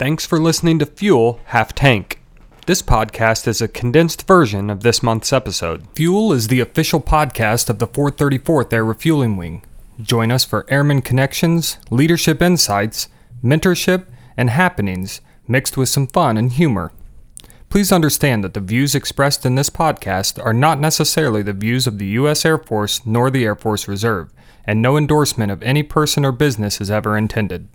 Thanks for listening to Fuel Half Tank. This podcast is a condensed version of this month's episode. Fuel is the official podcast of the 434th Air Refueling Wing. Join us for airman connections, leadership insights, mentorship, and happenings mixed with some fun and humor. Please understand that the views expressed in this podcast are not necessarily the views of the U.S. Air Force nor the Air Force Reserve, and no endorsement of any person or business is ever intended.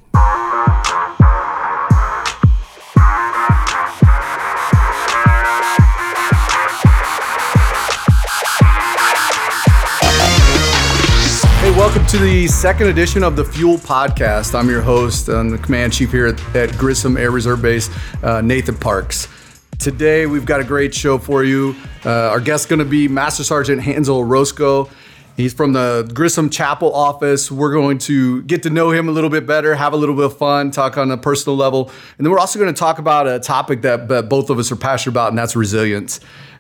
The second edition of the Fuel Podcast. I'm your host and the command chief here at, at Grissom Air Reserve Base, uh, Nathan Parks. Today we've got a great show for you. Uh, our guest's going to be Master Sergeant Hansel Orozco. He's from the Grissom Chapel office. We're going to get to know him a little bit better, have a little bit of fun, talk on a personal level, and then we're also going to talk about a topic that, that both of us are passionate about, and that's resilience.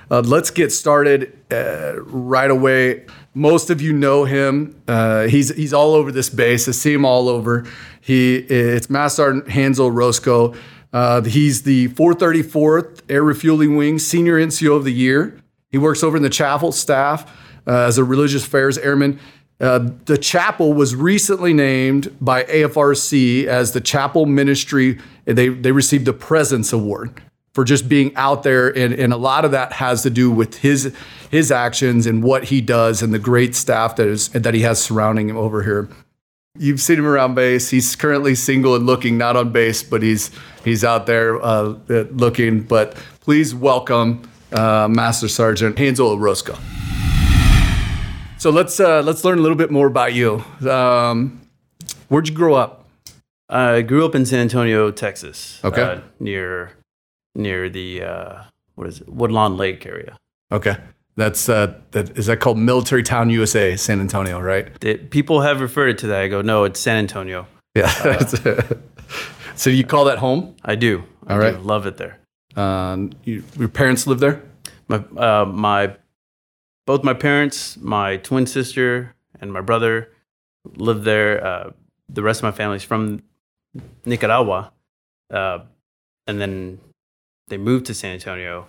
Uh, let's get started uh, right away. Most of you know him. Uh, he's he's all over this base. I see him all over. He it's Master Sergeant Hansel Orozco. Uh, he's the 434th Air Refueling Wing Senior NCO of the Year. He works over in the chapel staff uh, as a religious affairs airman. Uh, the chapel was recently named by AFRC as the chapel ministry. They they received the Presence Award for just being out there and, and a lot of that has to do with his his actions and what he does and the great staff that is that he has surrounding him over here. You've seen him around base. He's currently single and looking, not on base, but he's he's out there uh, looking. But please welcome uh, Master Sergeant Hansel Orozco. So let's uh, let's learn a little bit more about you. Um, where'd you grow up? I grew up in San Antonio, Texas. Okay. uh, near near the uh, what is it, Woodlawn Lake area. Okay, that's uh, that is that called Military Town, USA, San Antonio, right? They, people have referred to that. I go, no, it's San Antonio. Yeah. so you call that home? I do. I All do. love it there. Um, you, your parents live there? My uh, my both my parents, my twin sister, and my brother live there. Uh, the rest of my family's from Nicaragua, uh, and then they moved to San Antonio.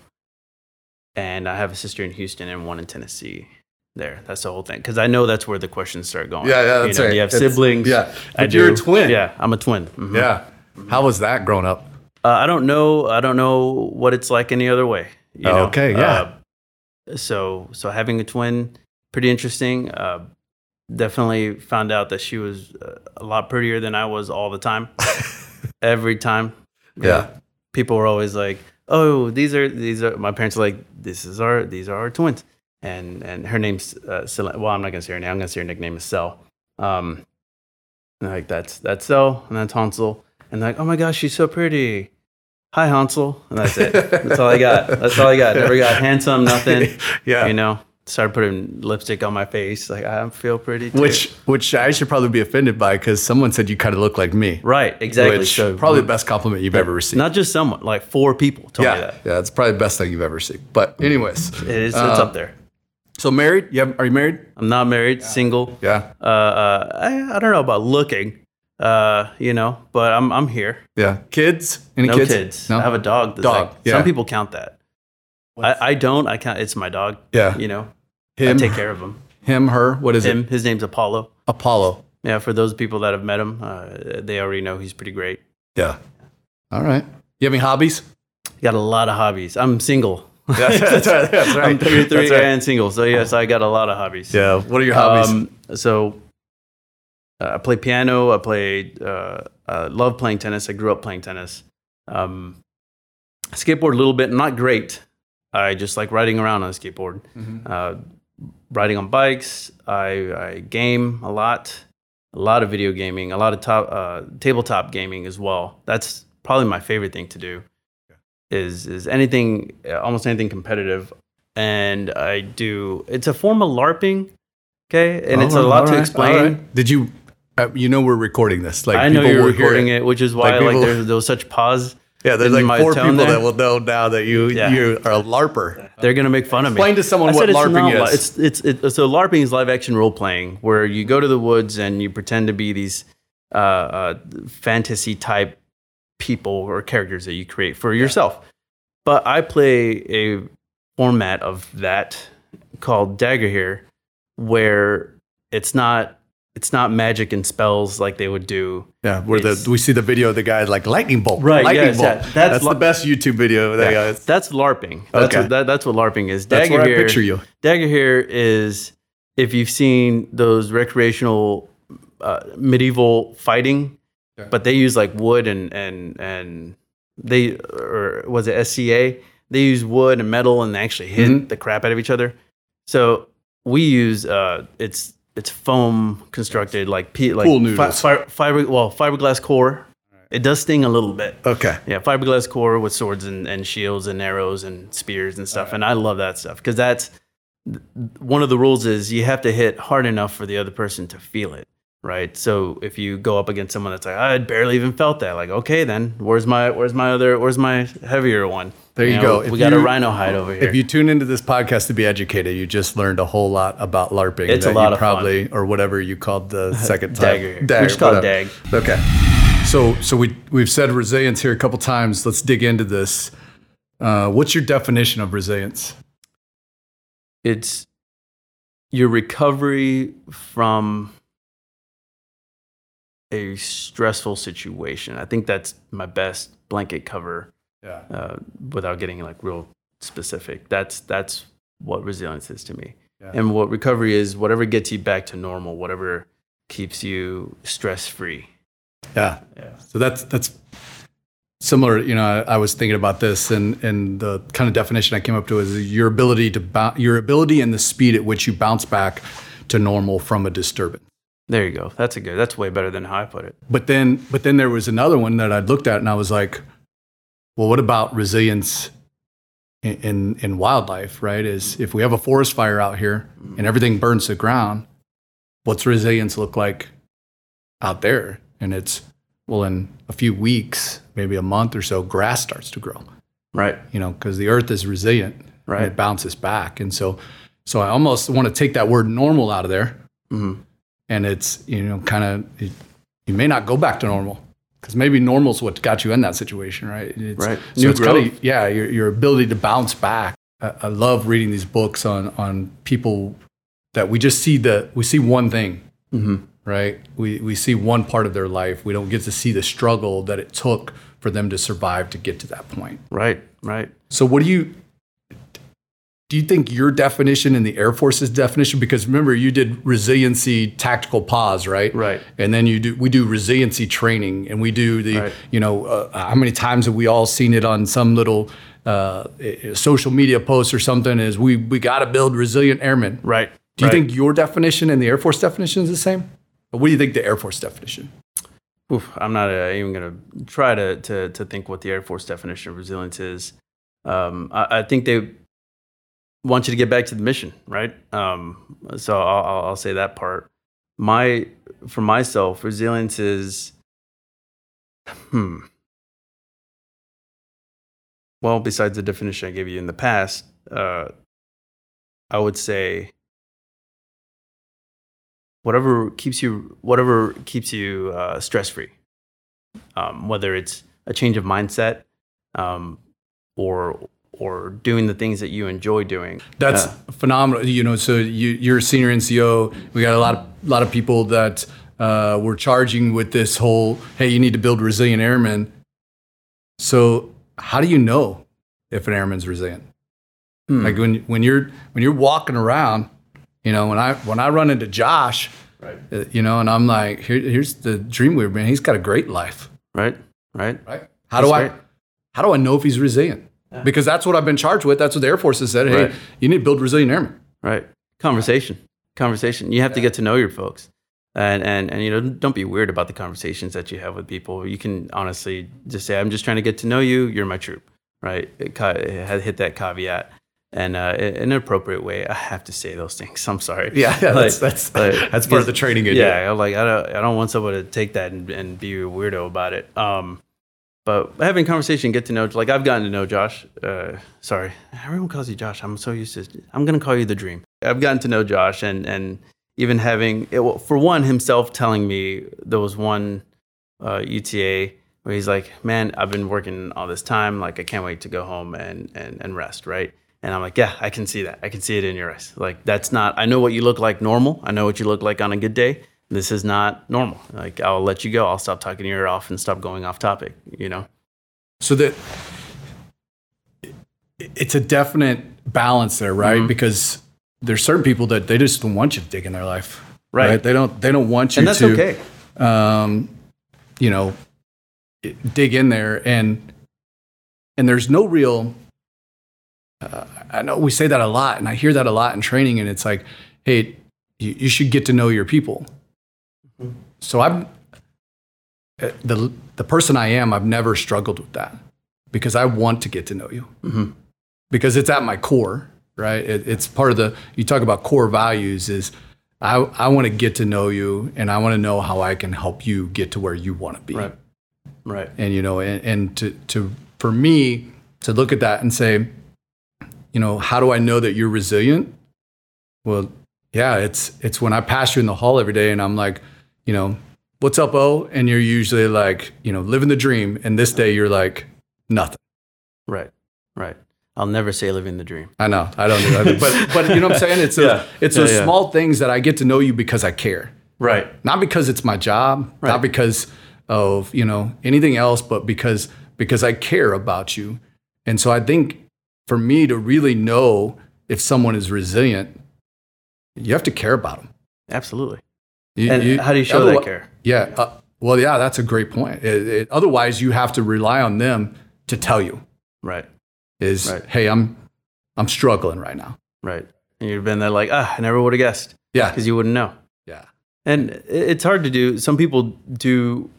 And I have a sister in Houston and one in Tennessee. There, that's the whole thing. Because I know that's where the questions start going. Yeah, yeah, that's you know, right. Do you have It's- siblings? yeah. I But you're a twin. Yeah, I'm a twin. Mhm. Yeah. How was that growing up? Uh, I don't know. I don't know what it's like any other way. You know? Okay, yeah. Uh, so, so having a twin, pretty interesting. Uh, definitely found out that she was uh, a lot prettier than I was all the time. Every time. Yeah. People were always like, "Oh, these are these are." My parents are like, "This is our these are our twins," and and her name's uh, Cel- well, I'm not gonna say her name. I'm gonna say her nickname is Cell. Um, like that's that's Cell, and that's Hansel, and like, oh my gosh, she's so pretty. Hi, Hansel, and that's it. That's all I got. That's all I got. Never got handsome, nothing. yeah. You know, started putting lipstick on my face. Like I feel pretty. Too. Which which I should probably be offended by because someone said you kind of look like me. right, exactly. Which so probably the best compliment you've ever received. Not just someone, like four people told me yeah, that. yeah, it's probably the best thing you've ever seen. But anyways, It is. It's Uh, up there. so married? You have, are you married? I'm not married, single. Yeah, Uh, uh, I, I don't know about looking, uh, you know, but I'm I'm here. yeah. Kids? Any No kids? kids. No. I have a dog. Dog, like- yeah. Some people count that. I, I don't. I count. It's my dog. Yeah. You know, him, I take care of him. him, her. What is Him. it? His name's Apollo. Apollo. Yeah. For those people that have met him, uh, they already know he's pretty great. Yeah. All right. You have any hobbies? Got a lot of hobbies. I'm single. That's, that's right. That's right. I'm 33 That's right. and single. So yes, I got a lot of hobbies. Yeah. What are your hobbies? Um, so uh, I play piano. I play, Uh, I love playing tennis. I grew up playing tennis. Um, skateboard a little bit. Not great. I just like riding around on a skateboard. Mhm. Uh, riding on bikes. I, I game a lot. A lot of video gaming. A lot of top uh, tabletop gaming as well. That's probably my favorite thing to do. Is is anything uh, almost anything competitive, and I do. It's a form of LARPing. Okay, and it's a lot to explain. right. Did you? Uh, you know we're recording this. Like I know people you're recording it, which is why Like, like, there's, there was such pause. Yeah, there's like my four people there. that will know now that you Yeah. you are a larper. They're gonna make fun of me. Explain to someone I what said it's LARPing not is. It's it's it, so LARPing is live action role playing where you go to the woods and you pretend to be these uh, uh, fantasy type people or characters that you create for yourself. But I play a format of that called Dagorhir, where it's not it's not magic and spells like they would do. Yeah, where the we see the video of the guy like lightning bolt. Right, lightning yes, bolt. yeah. That's That's, li- the best YouTube video of that guy. That's LARPing. That's Okay. what, that, that's what LARPing is. That's Dagger where I here, picture you. Dagorhir is if you've seen those recreational uh, medieval fighting, Yeah. but they use like wood and and and they or was it SCA? They use wood and metal and they actually hit Mhm. the crap out of each other. So we use uh, it's it's foam constructed like pe- like Pool fi- noodles. fi- fiber well fiberglass core. It does sting a little bit. Okay. Yeah, fiberglass core with swords and, and shields and arrows and spears and stuff. And I love that stuff because that's one of the rules is you have to hit hard enough for the other person to feel it, right? So if you go up against someone that's like, I barely even felt that, like, okay, then where's my where's my other where's my heavier one? There you know, go. We If got a rhino hide over here. If you tune into this podcast to be educated, you just learned a whole lot about LARPing. It's a lot you of fun. probably or whatever you called the second time. Dagger. We just call it dag. Okay. So so we we've said resilience here a couple times. Let's dig into this. Uh, what's your definition of resilience? it's your recovery from a stressful situation. I think that's my best blanket cover Yeah. uh, without getting like real specific. That's that's what resilience is to me. Yeah. And what recovery is, whatever gets you back to normal, whatever keeps you stress free. Yeah. Yeah. So that's that's similar. You know, I, I was thinking about this, and and the kind of definition I came up to is your ability to bou- your ability and the speed at which you bounce back to normal from a disturbance. There you go. That's a good. That's way better than how I put it. But then, but then there was another one that I looked at, and I was like, well, what about resilience in in, in wildlife? Right? Is if we have a forest fire out here and everything burns to the ground, what's resilience look like out there? And it's well, in a few weeks, maybe a month or so, grass starts to grow. Right. You know, because the earth is resilient, Right. it bounces back, and so, so I almost want to take that word normal out of there hmm and it's you know kind of you may not go back to normal because maybe normal's what got you in that situation right it's, Right. so New it's kinda- yeah your, your ability to bounce back I, I love reading these books on on people that we just see the we see one thing hmm right we we see one part of their life we don't get to see the struggle that it took for them to survive to get to that point Right. Right. so what do you do you think your definition and the Air Force's definition? Because remember, you did resiliency tactical pause, right? Right. And then you do we do resiliency training, and we do the Right. you know uh, how many times have we all seen it on some little uh, social media post or something? Is we we got to build resilient airmen. Right. Do you right. think your definition and the Air Force definition is the same? What do you think the Air Force definition? Oof, I'm not uh, even going to try to, to to think what the Air Force definition of resilience is. Um, I, I think they want you to get back to the mission, right? Um, so I'll, I'll, say that part. My for myself, resilience is, hmm. Well, besides the definition I gave you in the past, uh, I would say whatever keeps you whatever keeps you uh, stress free um, whether it's a change of mindset um, or or doing the things that you enjoy doing That's Uh, phenomenal. You know, so you, you're a senior NCO. We got a lot of lot of people that uh, were charging with this whole, hey, you need to build resilient airmen. So how do you know if an airman's resilient? hmm, Like when when you're when you're walking around, you know, when I when I run into Josh, right uh, you know, and I'm like, Here, here's the Dreamweaver man. He's got a great life, right right right? How do I right. how do I know if he's resilient? Because that's what I've been charged with. That's what the Air Force has said. Hey, Right. you need to build resilient airmen. right conversation conversation you have to get to know your folks and, and and you know don't be weird about the conversations that you have with people you can honestly just say i'm just trying to get to know you you're my troop right it, it had hit that caveat and uh, in an appropriate way i have to say those things i'm sorry Yeah, yeah, Like- that's that's like, that's part of the training. I do. yeah, I'm like I don't, I don't want someone to take that and, and be a weirdo about it. Um, but having a conversation, get to know, like I've gotten to know Josh. Uh, sorry, everyone calls you Josh. I'm so used to. I'm gonna call you the Dream. I've gotten to know Josh, and and even having it, for one himself telling me there was one uh, UTA where he's like, "Man, I've been working all this time. Like, I can't wait to go home and and and rest." Right. And I'm like, "Yeah, I can see that. I can see it in your eyes. Like, that's not. I know what you look like normal. I know what you look like on a good day. This is not normal. Like, I'll let you go. I'll stop talking your ear off and stop going off topic. You know." So that it's a definite balance there, right? Mhm. Because there's certain people that they just don't want you to dig in their life, Right. They don't. They don't want you And that's to. okay. um, you know, dig in there and and there's no real. Uh, I know we say that a lot, and I hear that a lot in training, and it's like, hey, you, you should get to know your people. So I'm uh, the the person I am. I've never struggled with that because I want to get to know you Mhm. because it's at my core, right? It, it's part of the. You talk about core values is. I, I want to get to know you and I want to know how I can help you get to where you want to be. Right. Right. And, you know, and, and to, to, for me to look at that and say, you know, how do I know that you're resilient? Well, yeah, it's, it's when I pass you in the hall every day and I'm like, you know, what's up, O? And you're usually like, you know, living the dream. And this day you're like, nothing. Right. Right. I'll never say living the dream. I know. I don't do that. but, but you know what I'm saying? It's, a, Yeah. it's Yeah, those yeah. small things that I get to know you because I care. Right. not because it's my job, Right. not because of you know anything else, but because because I care about you. And so I think for me to really know if someone is resilient, you have to care about them. Absolutely. You- And you- how do you show that care? Yeah. Uh, well, yeah, that's a great point. It- it- otherwise, you have to rely on them to tell you Right. is, Right. hey, I'm I'm struggling right now. Right. And you've been there like, ah, I never would have guessed Yeah. because you wouldn't know. Yeah. And it's hard to do. Some people do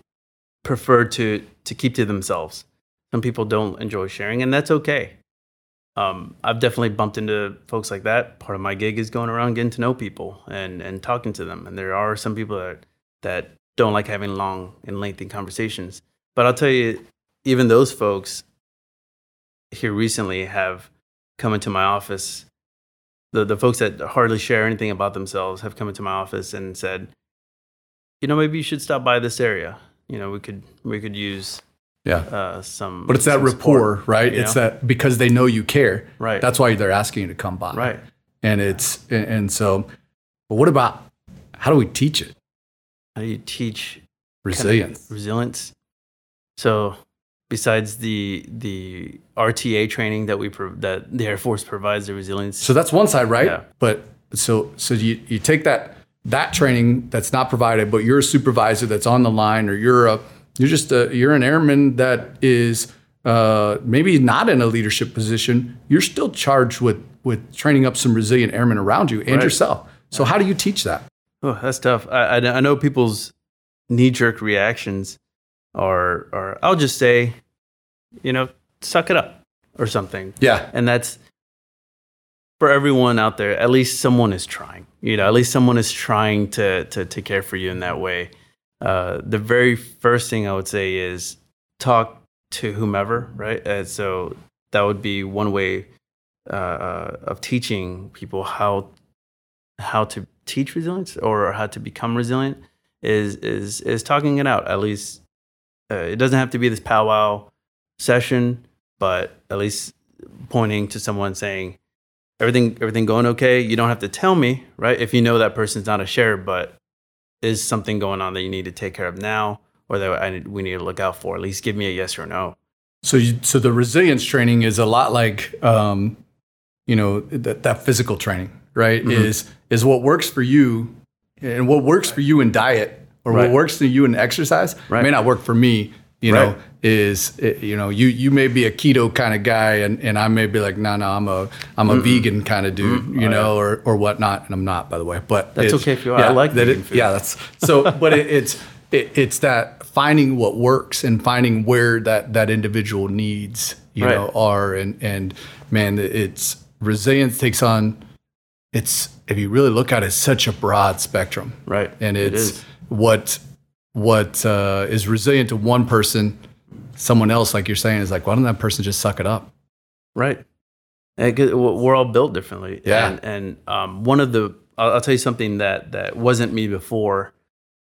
prefer to to keep to themselves. Some people don't enjoy sharing, and that's okay. Um, I've definitely bumped into folks like that. Part of my gig is going around getting to know people and and talking to them. And there are some people that that don't like having long and lengthy conversations. But I'll tell you, even those folks here recently have come into my office the, the folks that hardly share anything about themselves have come into my office and said, you know, maybe you should stop by this area. You know, we could we could use Yeah. uh, some. But it's that rapport, support, right? It's know? that because they know you care. right. That's why they're asking you to come by. right. and it's and, and so but what about how do we teach it How do you teach kind of resilience resilience. So, besides the the RTA training that we pro- that the Air Force provides, the resilience. so that's one side right Yeah. but so so you you take that that training that's not provided but you're a supervisor that's on the line or you're a you're just a you're an airman that is uh, maybe not in a leadership position you're still charged with with training up some resilient airmen around you and Right. yourself so how do you teach that Oh, that's tough. I, I, I know people's knee jerk reactions are, are, I'll just say, you know, suck it up or something. yeah And that's for everyone out there, at least someone is trying. You know, at least someone is trying to, to, to care for you in that way. Uh, the very first thing I would say is talk to whomever, right? Uh, so that would be one way uh, uh, of teaching people how how to teach resilience or how to become resilient is is is talking it out. At least uh, it doesn't have to be this powwow session, but at least pointing to someone saying everything everything going okay. You don't have to tell me, right? If you know that person's not a share, but is something going on that you need to take care of now, or that I need, we need to look out for? At least give me a yes or no. So, you, so the resilience training is a lot like, um, you know, that, that physical training, right? Mhm. Is is what works for you, and what works for you in diet, or Right. what works for you in exercise, Right. may not work for me. You Right. know, is eh, you know, you you may be a keto kind of guy, and, and I may be like, no, no, I'm a I'm a vegan kind of dude, you Oh, know, or or whatnot, and I'm not, by the way. But That's okay if you are. I like that. vegan It, food. yeah, that's so. But it, it's it, it's that finding what works and finding where that that individual needs you Right. know are and and man it's resilience takes on it's if you really look at it it's such a broad spectrum Right. and It it's what what uh, is resilient to one person someone else like you're saying is like why don't that person just suck it up Right. And we're all built differently. Yeah. And, and um, one of the, I'll, I'll tell you something that, that wasn't me before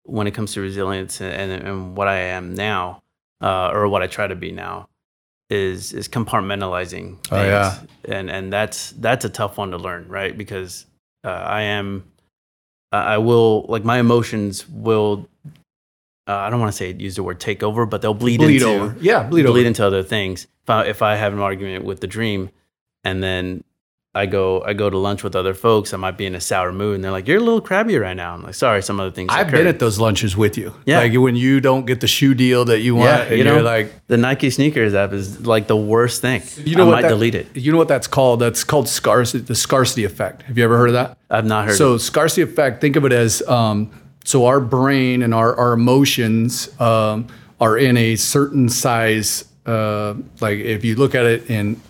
when it comes to resilience and, and, and what I am now. uh, or what I try to be now, is is compartmentalizing. Things. Oh, yeah. and and that's that's a tough one to learn, right? Because uh, I am, I will like my emotions will. Uh, I don't want to say use the word take over, but they'll bleed, Bleed into over. Yeah, bleed, bleed, over. into other things. If I, if I have an argument with the dream, and then I go I go to lunch with other folks, I might be in a sour mood, and they're like, "You're a little crabby right now." I'm like, "Sorry, some other things." I've occurred." been at those lunches with you. Yeah. Like when you don't get the shoe deal that you want, Yeah, and you know, like, the Nike sneakers app is like the worst thing. you know I what might that, delete it. You know what that's called? That's called scarcity, the scarcity effect. Have you ever heard of that? I've not heard. So of scarcity effect, think of it as um, so our brain and our, our emotions um, are in a certain size. Uh, like if you look at it in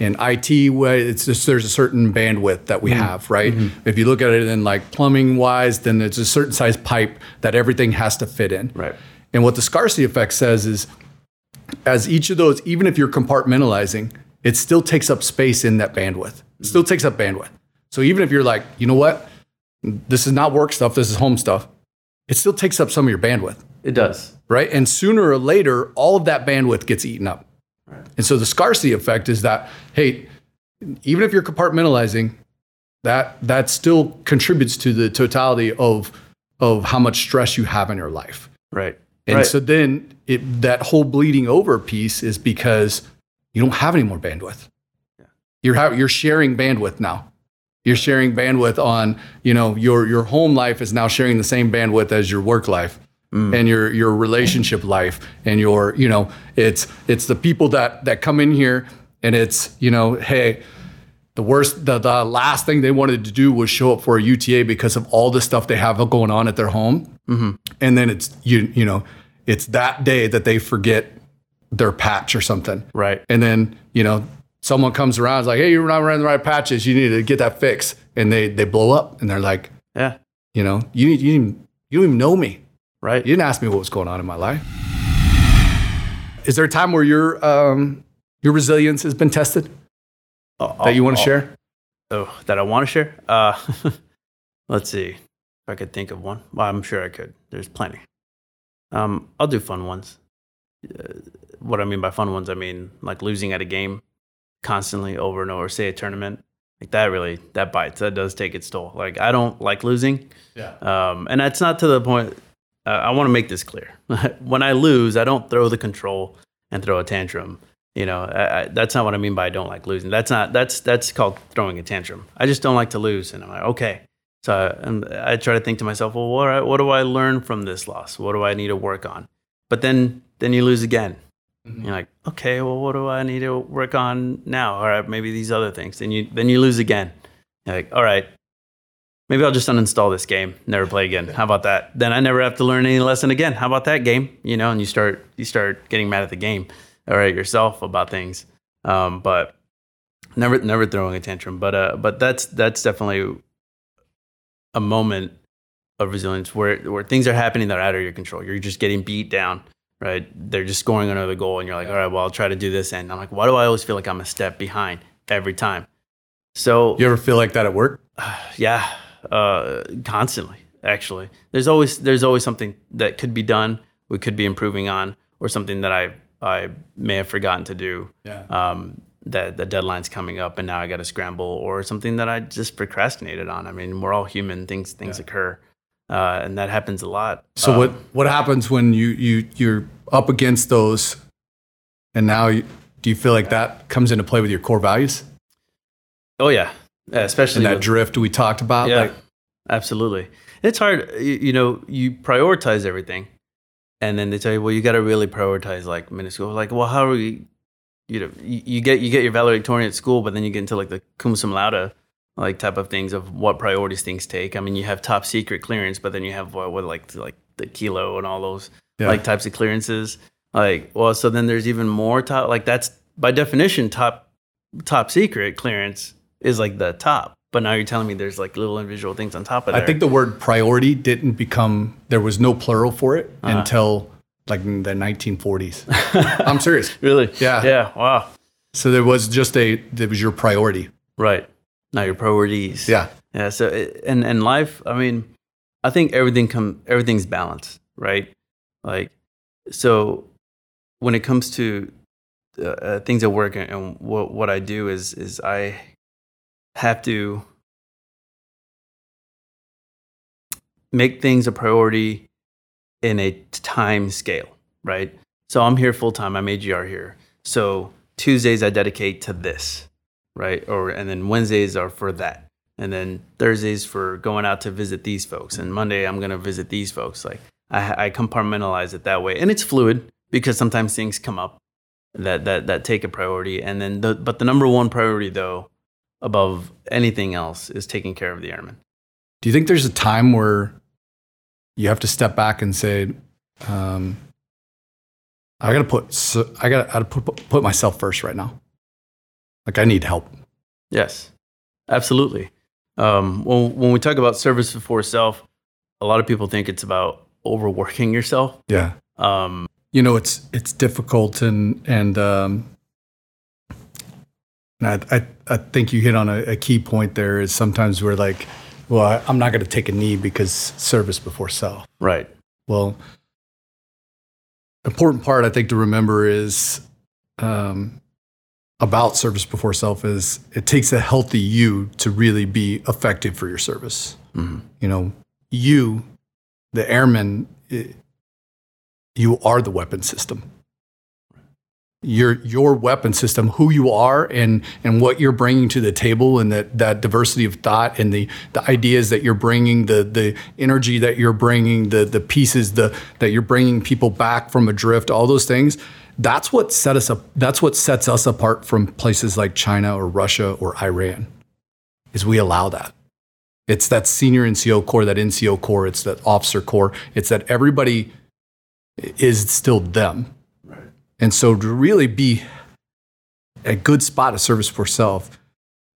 in IT way, it's just there's a certain bandwidth that we Mm-hmm. have, right? If you look at it in like plumbing wise, then it's a certain size pipe that everything has to fit in. Right. And what the scarcity effect says is as each of those, even if you're compartmentalizing, it still takes up space in that bandwidth. It still takes up bandwidth. So even if you're like, you know what, this is not work stuff, this is home stuff, it still takes up some of your bandwidth, it does. right? And sooner or later, all of that bandwidth gets eaten up. And so the scarcity effect is that, hey, even if you're compartmentalizing, that that still contributes to the totality of of how much stress you have in your life. Right. And right. so then it, that whole bleeding over piece is because you don't have any more bandwidth. Yeah. You're, ha- you're sharing bandwidth now. You're sharing bandwidth on, you know, your, your home life is now sharing the same bandwidth as your work life mm. and your, your relationship life and your, you know, it's, it's the people that, that come in here and it's, you know, hey, the worst, the, the last thing they wanted to do was show up for a UTA because of all the stuff they have going on at their home. Mm-hmm. And then it's, you, you know, it's that day that they forget their patch or something. right. And then, you know, someone comes around, is like, hey, you're not wearing the right patches. You need to get that fixed. And they, they blow up and they're like, Yeah. you know, you, you, didn't, you don't even know me. Right. You didn't ask me what was going on in my life. Is there a time where your, um, your resilience has been tested that you want to share? Oh, that I want to share? Uh, let's see. If I could think of one. Well, I'm sure I could. There's plenty. Um, I'll do fun ones. Uh, what I mean by fun ones, I mean like losing at a game constantly over and over. Say a tournament, like that really that bites. That does take its toll. Like I don't like losing. Yeah. Um, and that's not to the point. Uh, I want to make this clear. when I lose, I don't throw the control and throw a tantrum. You know, I, I, that's not what I mean by I don't like losing. That's not that's that's called throwing a tantrum. I just don't like to lose, and I'm like, okay. So I, and I try to think to myself, well, what what do I learn from this loss? What do I need to work on? But then then you lose again. You're like, okay, well, what do I need to work on now? All right, maybe these other things. Then you then you lose again. You're like, all right, maybe I'll just uninstall this game, never play again. How about that? Then I never have to learn any lesson again. How about that game? You know, and you start you start getting mad at the game or at yourself about things. Um, but never never throwing a tantrum. But uh, but that's that's definitely a moment of resilience where where things are happening that are out of your control. You're just getting beat down, right? They're just scoring another goal, and you're like, all right, well, I'll try to do this. And I'm like, why do I always feel like I'm a step behind every time? So You ever feel like that at work? yeah, uh, constantly. Actually, there's always there's always something that could be done, we could be improving on, or something that I I may have forgotten to do. Yeah. Um, that the deadline's coming up, and now I got to scramble, or something that I just procrastinated on. I mean, we're all human; things things occur, uh, and that happens a lot. So Um, what what happens when you you you're up against those, and now you, do you feel like that comes into play with your core values Oh yeah, yeah especially and that with- drift we talked about? Yeah, Like, absolutely. It's hard. You, you know, you prioritize everything, and then they tell you, well, you got to really prioritize like minuscule. Like, well, how are we? You know, you, you get you get your valedictorian at school, but then you get into like the cum laude like type of things of what priorities things take. I mean, you have top secret clearance, but then you have what, what like like the kilo and all those Yeah. like types of clearances. Like, well, so then there's even more top. Like that's by definition top top secret clearance is like the top. But now you're telling me there's like little individual things on top of that. I think the word priority didn't become there was no plural for it Uh-huh. until like in the 1940s. I'm serious. really, Yeah. yeah, wow, So there was just a there was your priority. right. Now your priorities, Yeah. yeah. So it, and and life, I mean, I think everything come everything's balanced, right? Like, so when it comes to uh, uh, things at work and, and what what I do is is I have to make things a priority in a time scale, right? So I'm here full time. I'm AGR here. So Tuesdays I dedicate to this, right? Or and then Wednesdays are for that. And then Thursdays for going out to visit these folks. And Monday I'm gonna visit these folks. Like I, I compartmentalize it that way. And it's fluid because sometimes things come up that that that take a priority. And then the but the number one priority though, above anything else, is taking care of the airmen. Do you think there's a time where you have to step back and say, um, I gotta put so I gotta, I gotta put, put myself first right now. Like I need help. Yes, absolutely. Um, when when we talk about service before self, a lot of people think it's about overworking yourself. Yeah. Um, you know, it's it's difficult and and um, and I, I I think you hit on a, a key point. There is sometimes we're like, well, I, I'm not going to take a knee because service before self. Right. Well, important part I think to remember is um, about service before self is it takes a healthy you to really be effective for your service. Mm-hmm. You know, you, the airman, it, you are the weapon system your your weapon system, who you are, and and what you're bringing to the table, and that that diversity of thought, and the the ideas that you're bringing, the the energy that you're bringing, the the pieces the that you're bringing people back from adrift, all those things. That's what set us up. That's what sets us apart from places like China or Russia or Iran, is we allow that. It's that senior NCO corps, that NCO corps, it's that officer corps. It's that everybody is still them and so to really be a good spot of service for self,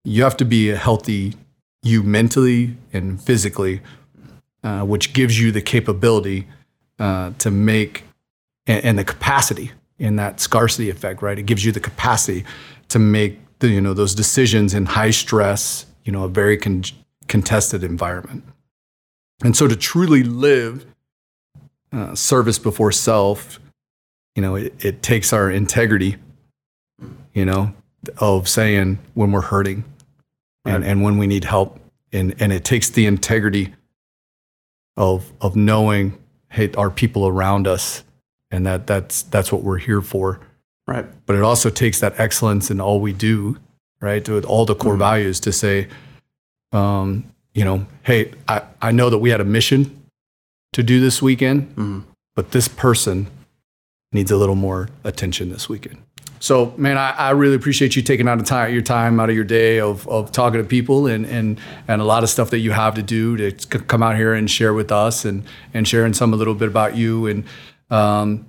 you have to be a healthy you mentally and physically, uh, which gives you the capability uh, to make and, and, the capacity in that scarcity effect, right? It gives you the capacity to make the, you know those decisions in high stress, you know, a very con- contested environment. And so to truly live uh, service before self you know, it, it takes our integrity, you know, of saying when we're hurting and, and when we need help. And, and it takes the integrity of, of knowing, hey, our people around us and that that's, that's what we're here for. Right. But it also takes that excellence in all we do, right? With all the core mm-hmm. values to say, um, you know, hey, I, I know that we had a mission to do this weekend, mm-hmm. but this person needs a little more attention this weekend. So, man, I, I, really appreciate you taking out of time, your time out of your day of, of talking to people and, and, and a lot of stuff that you have to do to come out here and share with us and, and sharing some a little bit about you. And um,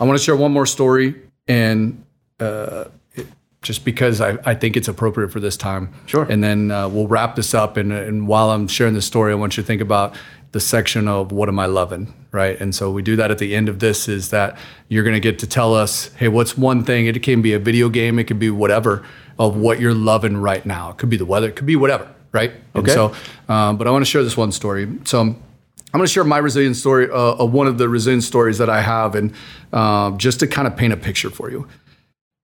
I want to share one more story and uh, it, just because I, I think it's appropriate for this time. Sure. And then uh, we'll wrap this up. And, and while I'm sharing this story, I want you to think about the section of what am I loving, right? And so we do that at the end of this is that you're going to get to tell us, hey, what's one thing? It can be a video game, it could be whatever of what you're loving right now. It could be the weather, it could be whatever, right? Okay. And so, um, but I want to share this one story. So I'm going to share my resilience story, uh, one of the resilience stories that I have, and uh, just to kind of paint a picture for you.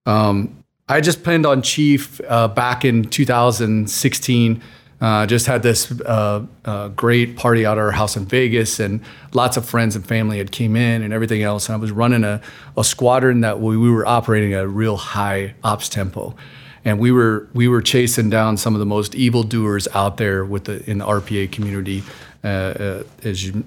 Um, I just planned on Chief uh, back in 2016. Uh, just had this uh, uh, great party out at our house in Vegas, and lots of friends and family had came in and everything else. And I was running a, a squadron that we, we were operating at a real high ops tempo, and we were we were chasing down some of the most evil doers out there with the in the RPA community, as you,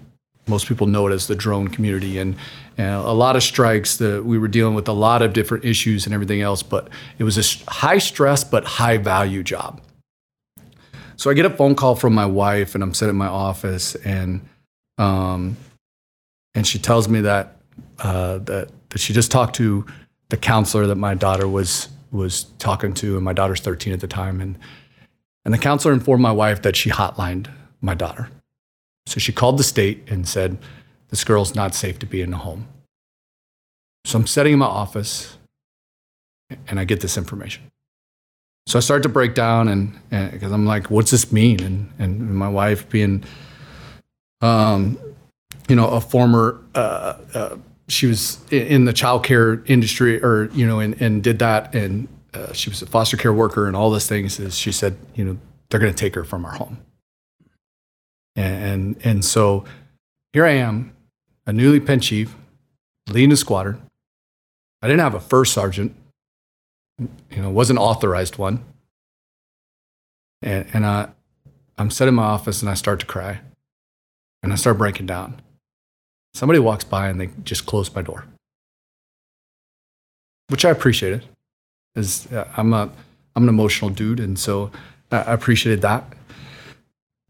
most people know it as the drone community, and, and a lot of strikes. That we were dealing with a lot of different issues and everything else, but it was a high stress but high value job. So I get a phone call from my wife, and I'm sitting in my office, and um, and she tells me that uh, that that she just talked to the counselor that my daughter was was talking to, and my daughter's 13 at the time, and and the counselor informed my wife that she hotlined my daughter. So she called the state and said, "This girl's not safe to be in the home." So I'm sitting in my office, and I get this information. So I start to break down, and because I'm like, what's this mean? And and my wife being, um, you know, a former uh, uh, she was in the childcare industry, or you know, and, and did that, and uh, she was a foster care worker and all those things. Is she said, you know, they're going to take her from our home, and, and and so here I am, a newly pen chief, leading a squadron. I didn't have a first sergeant, you know, wasn't authorized one, and and I, I'm sitting in my office and I start to cry, and I start breaking down. Somebody walks by and they just close my door, which I appreciated. Is uh, I'm a I'm an emotional dude, and so I appreciated that.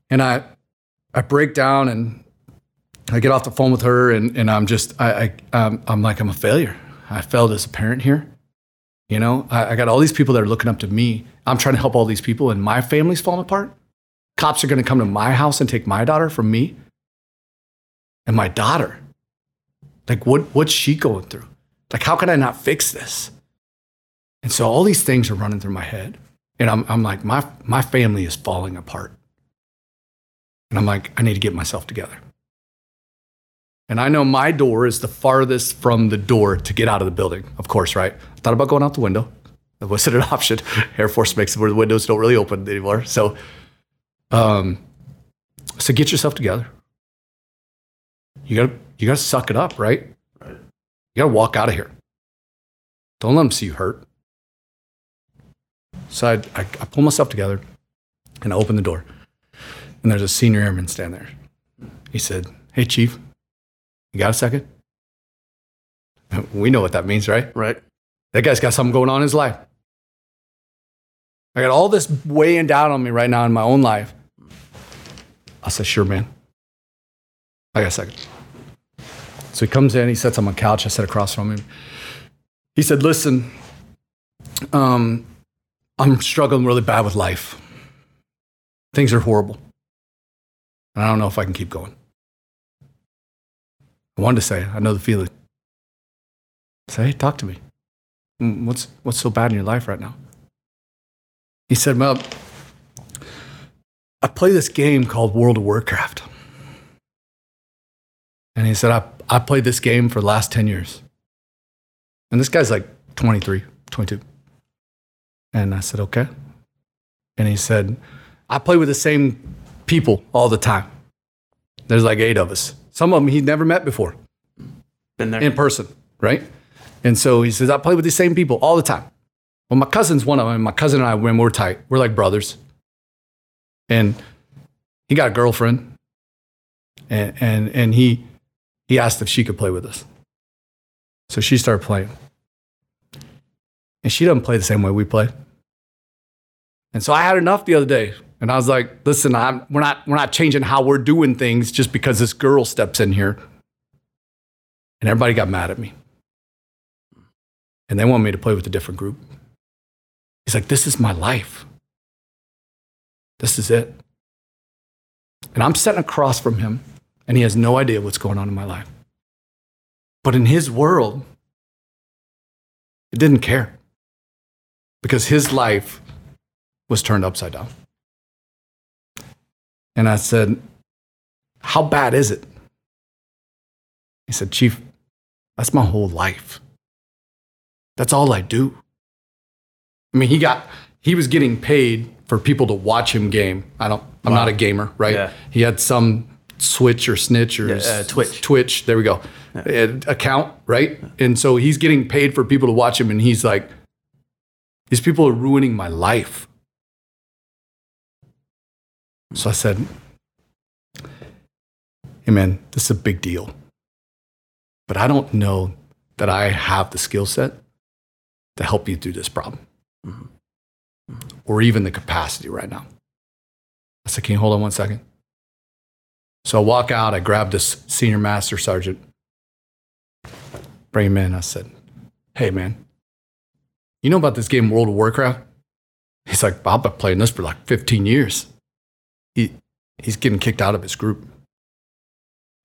And I I break down and I get off the phone with her, and, and I'm just I, I I'm, I'm like I'm a failure. I failed as a parent here. You know, I, I got all these people that are looking up to me. I'm trying to help all these people, and my family's falling apart. Cops are going to come to my house and take my daughter from me. And my daughter, like, what what's she going through? Like, how can I not fix this? And so all these things are running through my head, and I'm I'm like, my my family is falling apart. And I'm like, I need to get myself together. And I know my door is the farthest from the door to get out of the building, of course, right? I thought about going out the window. That wasn't an option. Air Force makes it where the windows don't really open anymore. So, um, so get yourself together. You gotta, you gotta suck it up, right? Right. You gotta walk out of here. Don't let them see you hurt. So I, I, I pull myself together and I open the door. And there's a senior airman standing there. He said, Hey, Chief, you got a second? We know what that means, right? Right. That guy's got something going on in his life. I got all this weighing down on me right now in my own life. I said, Sure, man. I got a second. So he comes in, he sits on my couch. I sit across from him. He said, Listen, um, I'm struggling really bad with life. Things are horrible. And I don't know if I can keep going. I wanted to say, I know the feeling. Say, hey, talk to me. "Mm, What's, what's so bad in your life right now? He said, Well, I play this game called World of Warcraft. And he said, I, I played this game for the last 10 years. And this guy's like 23, 22. And I said, Okay. And he said, I play with the same people all the time. There's like eight of us. Some of them he'd never met before Been there. in person, right? And so he says, I play with the same people all the time. Well, my cousin's one of them. My cousin and I, when we're tight, we're like brothers. And he got a girlfriend, and and and he he asked if she could play with us. So she started playing, and she doesn't play the same way we play. And so I had enough the other day, and I was like, "Listen, I'm, we're not we're not changing how we're doing things just because this girl steps in here." And everybody got mad at me. And they want me to play with a different group. He's like, This is my life. This is it. And I'm sitting across from him, and he has no idea what's going on in my life. But in his world, it didn't care because his life was turned upside down. And I said, How bad is it? He said, Chief, that's my whole life. That's all I do. I mean, he got, he was getting paid for people to watch him game. I don't, I'm Wow. not a gamer, right? Yeah. He had some switch or snitch or Yeah, uh, Twitch. Twitch, there we go, uh, account, right? And so he's getting paid for people to watch him, and he's like, these people are ruining my life. Mm. So I said, hey man, this is a big deal. But I don't know that I have the skill set to help you through this problem mm-hmm. Mm-hmm. or even the capacity right now. I said, Can you hold on one second? So I walk out, I grab this senior master sergeant, bring him in. I said, Hey, man, you know about this game, World of Warcraft? He's like, I've been playing this for like 15 years. He, he's getting kicked out of his group.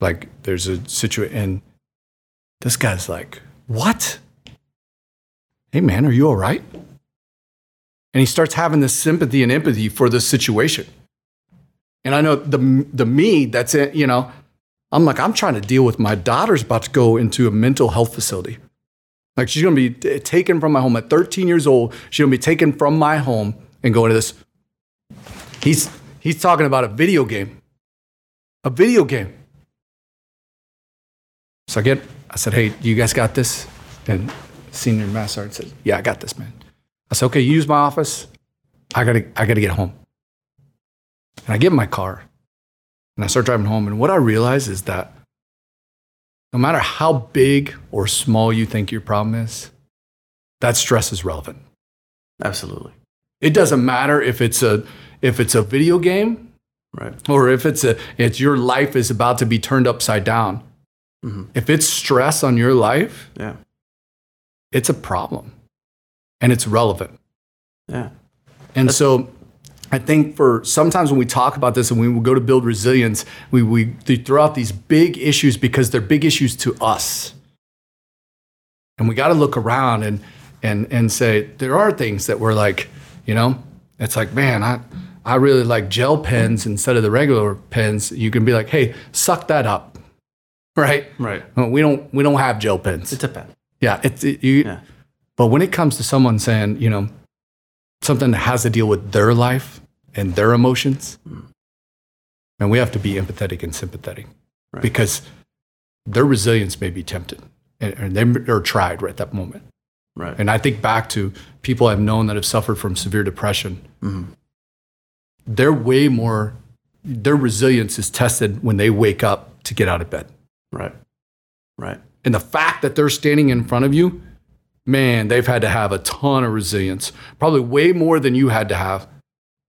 Like, there's a situation, and this guy's like, What? Hey, man, are you all right? And he starts having this sympathy and empathy for this situation. And I know the, the me that's in, you know, I'm like, I'm trying to deal with my daughter's about to go into a mental health facility. Like she's gonna be t- taken from my home at 13 years old. She's gonna be taken from my home and go into this. He's he's talking about a video game. A video game. So I get, I said, hey, you guys got this? And senior master sergeant said, yeah, I got this, man. I said, okay, you use my office. I gotta, I gotta get home. And I get in my car and I start driving home. And what I realize is that no matter how big or small you think your problem is, that stress is relevant. Absolutely. It doesn't matter if it's a if it's a video game Right. or if it's a it's your life is about to be turned upside down. Mhm. If it's stress on your life, Yeah. it's a problem and it's relevant. Yeah. And so I think for sometimes when we talk about this and we go to build resilience, we, we throw out these big issues because they're big issues to us. And we got to look around and, and, and say, there are things that we're like, you know, it's like, man, I, I really like gel pens instead of the regular pens. You can be like, hey, suck that up. Right? Right. We don't, we don't have gel pens. It's a pen. Yeah, it's it, you. Yeah. But when it comes to someone saying, you know, something that has to deal with their life and their emotions, and we have to be empathetic and sympathetic Right. because their resilience may be tempted and, and they are tried right at that moment. Right. And I think back to people I've known that have suffered from severe depression. Mhm. They're way more. Their resilience is tested when they wake up to get out of bed. Right. Right. And the fact that they're standing in front of you, man, they've had to have a ton of resilience, probably way more than you had to have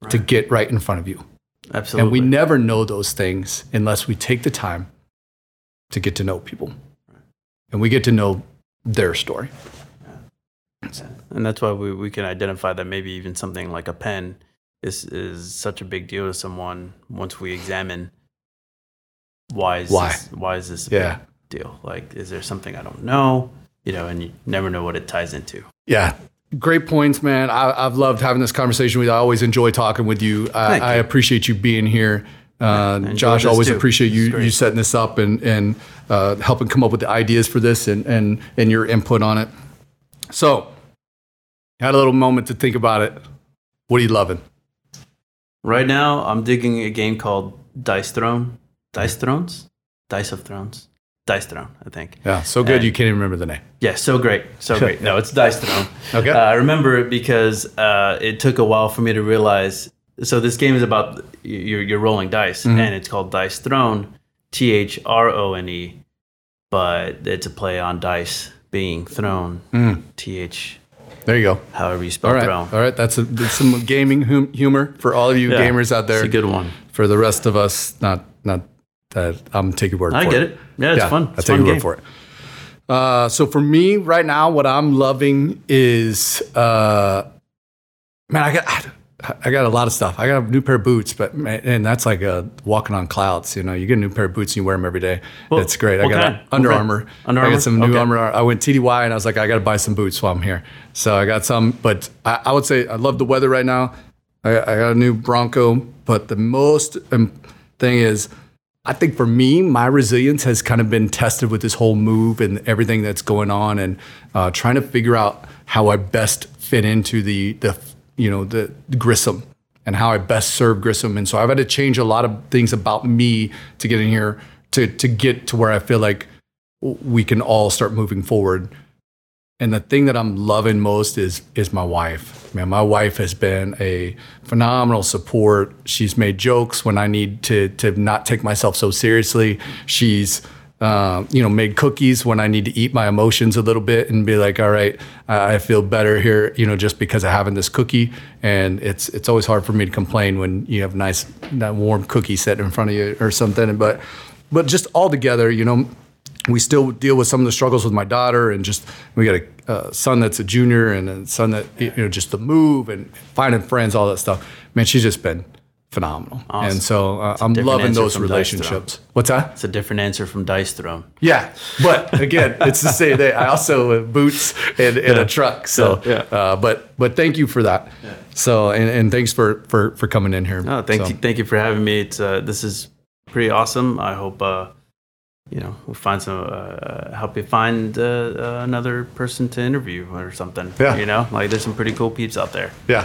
to get right in front of you. Absolutely. And we never know those things unless we take the time to get to know people. And we get to know their story. and that's why we, we can identify that maybe even something like a pen is is such a big deal to someone once we examine why is Why? this, why is this a Yeah. big deal like is there something i don't know you know and you never know what it ties into Yeah. Great points, man. I, I've loved having this conversation with you. I always enjoy talking with you. I, I appreciate you being here. Uh, Josh, this always too. appreciate you, you setting this up and, and uh, helping come up with the ideas for this and, and, and your input on it. So, had a little moment to think about it. What are you loving? Right now i'm digging a game called dice throne dice thrones dice of thrones dice throne i think Yeah, so good And- you can't even remember the name. Yeah, so great, so great. No, it's Dice Throne. Okay. Uh, I remember it because uh, it took a while for me to realize. So this game is about you're, you're rolling dice, Mm-hmm. and it's called Dice Throne, T H R O N E, but it's a play on dice being thrown, T H, There you go. however you spell. All right. All right. That's, a, that's some gaming hum- humor for all of you Yeah, gamers out there. It's a good one. For the rest of us, not not that I'm taking your word for it. I for get it. Yeah, it's fun. I It's take your word for it. Uh, so for me right now, what I'm loving is, uh, man, I got I got a lot of stuff. I got a new pair of boots, but and that's like a walking on clouds. You know, you get a new pair of boots and you wear them every day. Well, That's great. I got kind? Under? Armour. Under I got some new Okay. Armour. I went TDY and I was like, I got to buy some boots while I'm here. So I got some, but I, I would say I love the weather right now. I, I got a new Bronco, but the most um, thing is, I think for me, my resilience has kind of been tested with this whole move and everything that's going on, and uh, trying to figure out how I best fit into the the you know the, the Grissom and how I best serve Grissom. And so I've had to change a lot of things about me to get in here to to get to where I feel like we can all start moving forward. And the thing that I'm loving most is is my wife. Man, my wife has been a phenomenal support. She's made jokes when I need to to not take myself so seriously. She's uh, you know made cookies when I need to eat my emotions a little bit and be like, all right, I feel better here, you know, just because of having this cookie. And it's it's always hard for me to complain when you have nice that warm cookie set in front of you or something. But but just all together, you know, we still deal with some of the struggles with my daughter and just we got a son that's a junior and a son that you know just the move and finding friends all that stuff man she's just been phenomenal. Awesome. And so uh, I'm loving those relationships. What's that? It's a different answer from Dice Throne. Yeah. But again, it's the same thing. I also boots and, and yeah. a truck. So, yeah. uh, but, but thank you for that. Yeah. So, and, and thanks for, for, for coming in here. No, thank so. you. Thank you for having me. It's, uh, this is pretty awesome. I hope, uh, you know, we'll find some, uh, uh, help you find another person to interview or something. Yeah. You know, like there's some pretty cool peeps out there. Yeah.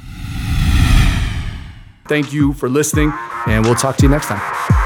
Thank you for listening, and we'll talk to you next time.